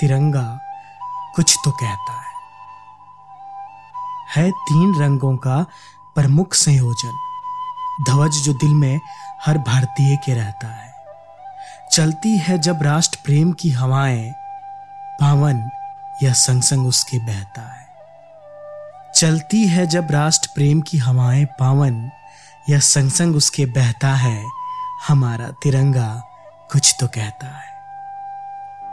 तिरंगा कुछ तो कहता है। है तीन रंगों का प्रमुख संयोजन। ध्वज जो दिल में हर भारतीय के रहता है। चलती है जब राष्ट्र प्रेम की हवाएँ, पावन या संग संग उसके बहता है। चलती है जब राष्ट्र प्रेम की हवाएँ, पावन या संग संग उसके बहता है, हमारा तिरंगा कुछ तो कहता है।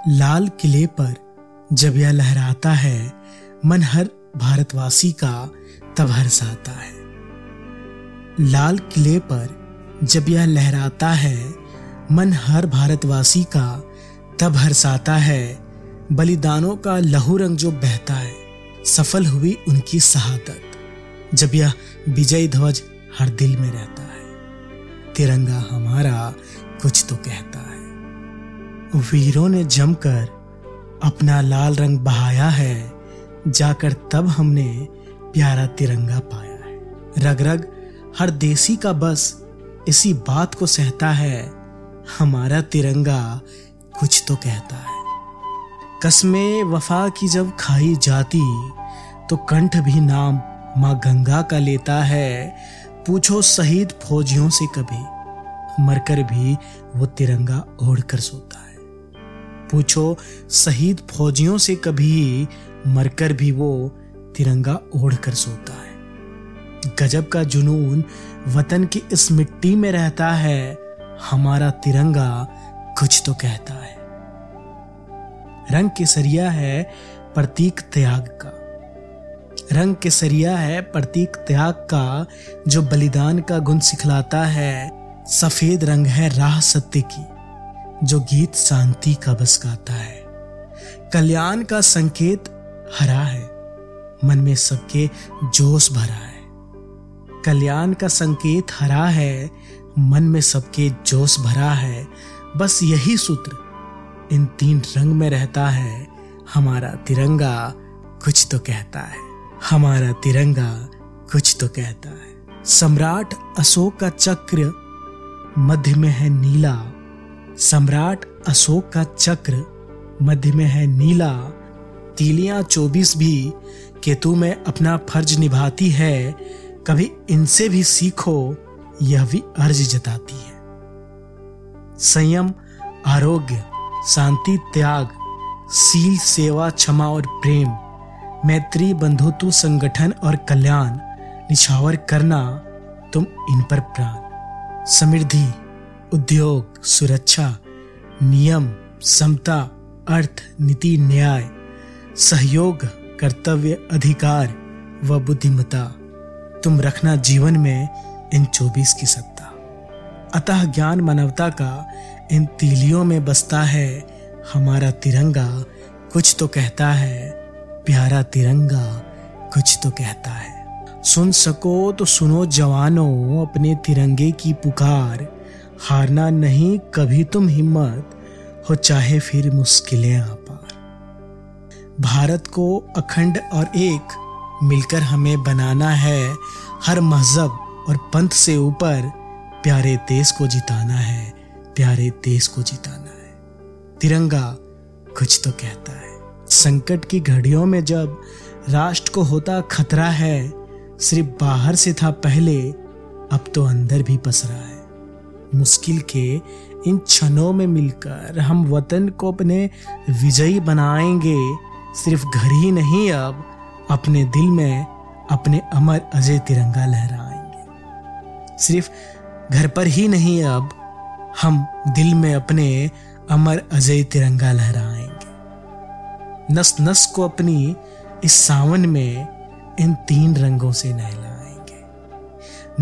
लाल किले पर जब यह लहराता है, मन हर भारतवासी का तब हर्षाता है। लाल किले पर जब यह लहराता है, मन हर भारतवासी का तब हर्षाता है। बलिदानों का लहू रंग जो बहता है, सफल हुई उनकी शहादत, जब यह विजय ध्वज हर दिल में रहता है। तिरंगा हमारा कुछ तो कहता है। वीरों ने जमकर अपना लाल रंग बहाया है, जाकर तब हमने प्यारा तिरंगा पाया है। रग रग हर देसी का बस इसी बात को सहता है, हमारा तिरंगा कुछ तो कहता है। कसमें वफा की जब खाई जाती तो कंठ भी नाम माँ गंगा का लेता है। पूछो शहीद फौजियों से कभी, मरकर भी वो तिरंगा ओढ़ कर सोता पूछो, शहीद फौजियों से कभी मरकर भी वो तिरंगा ओढ़ कर सोता है। गजब का जुनून वतन की इस मिट्टी में रहता है, हमारा तिरंगा कुछ तो कहता है। रंग केसरिया है प्रतीक त्याग का। रंग केसरिया है प्रतीक त्याग का, जो बलिदान का गुण सिखलाता है। सफ़ेद रंग है राह सत्य की। जो गीत शांति का बस गाता है। कल्याण का संकेत हरा है। मन में सबके जोश भरा है। कल्याण का संकेत हरा है। मन में सबके जोश भरा है। बस यही सूत्र इन तीन रंग में रहता है। हमारा तिरंगा कुछ तो कहता है। हमारा तिरंगा कुछ तो कहता है। सम्राट अशोक का चक्र मध्य में है नीला। सम्राट अशोक का चक्र मध्य में है नीला। तीलियाँ चौबीस भी केतु में अपना फ़र्ज़ निभाती है। कभी इनसे भी सीखो, यह भी अर्ज़ जताती है। संयम, आरोग्य, शांति, त्याग, सील, सेवा, क्षमा और प्रेम, मैत्री, बंधुत्व, संगठन और कल्याण, निछावर करना तुम इन पर प्राण। समृद्धि। उद्योग, सुरक्षा, नियम, समता, अर्थ, नीति, न्याय, सहयोग, कर्तव्य, अधिकार व बुद्धिमता तुम रखना जीवन में इन चौबीस की सत्ता। अतः ज्ञान मानवता का इन तीलियों में बसता है, हमारा तिरंगा कुछ तो कहता है, प्यारा तिरंगा कुछ तो कहता है। सुन सको तो सुनो जवानों अपने तिरंगे की पुकार। हारना नहीं, कभी तुम हिम्मत हो, चाहे फिर मुश्किलें आ पार भारत को अखंड और एक मिलकर हमें बनाना है, हर मज़हब और पंथ से ऊपर प्यारे देश को जिताना है, प्यारे देश को जिताना है। तिरंगा कुछ तो कहता है, संकट की घड़ियों में जब राष्ट्र को होता खतरा है, सिर्फ़ बाहर से था पहले, अब तो अंदर भी पसरा है। मुश्किल के इन क्षणों में मिलकर हम वतन को अपने विजयी बनाएँगे। सिर्फ़ घर ही नहीं, अब अपने दिल में अपने अमर अजय तिरंगा लहराएँगे। सिर्फ़ घर पर ही नहीं, अब हम दिल में अपने अमर अजय तिरंगा लहराएँगे। नस नस को अपनी इस सावन में इन तीन रंगों से नहलाएँगे।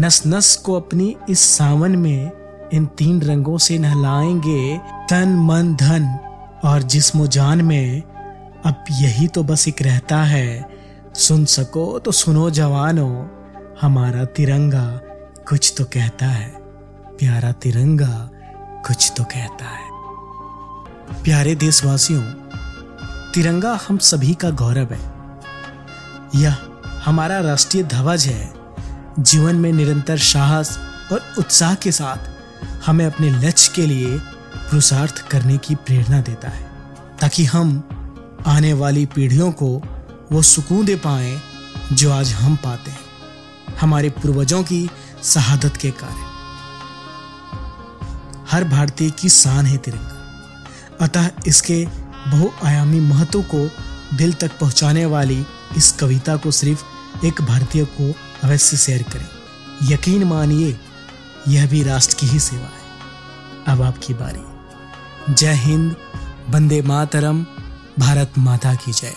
नस नस को अपनी इस सावन में इन तीन रंगों से नहलाएँगे तन, मन, धन। और जिस्म जान में अब यही तो बस एक रहता है, सुन सको तो सुनो जवानों, हमारा तिरंगा कुछ तो कहता है। प्यारा तिरंगा कुछ तो कहता है। प्यारे देशवासियों, तिरंगा हम सभी का गौरव है। यह हमारा राष्ट्रीय ध्वज है। जीवन में निरंतर साहस और उत्साह के साथ हमें अपने लक्ष्य के लिए पुरुषार्थ करने की प्रेरणा देता है, ताकि हम आने वाली पीढ़ियों को वो सुकून दे पाए जो आज हम पाते हैं, हमारे पूर्वजों की शहादत के कारण। हर भारतीय की शान है तिरंगा। अतः इसके बहुआयामी महत्व को दिल तक पहुँचाने वाली इस कविता को सिर्फ़ एक भारतीय को अवश्य शेयर करें। यकीन मानिए यह भी राष्ट्र की ही सेवा है। अब आपकी बारी। जय हिंद, वंदे मातरम, भारत माता की जय।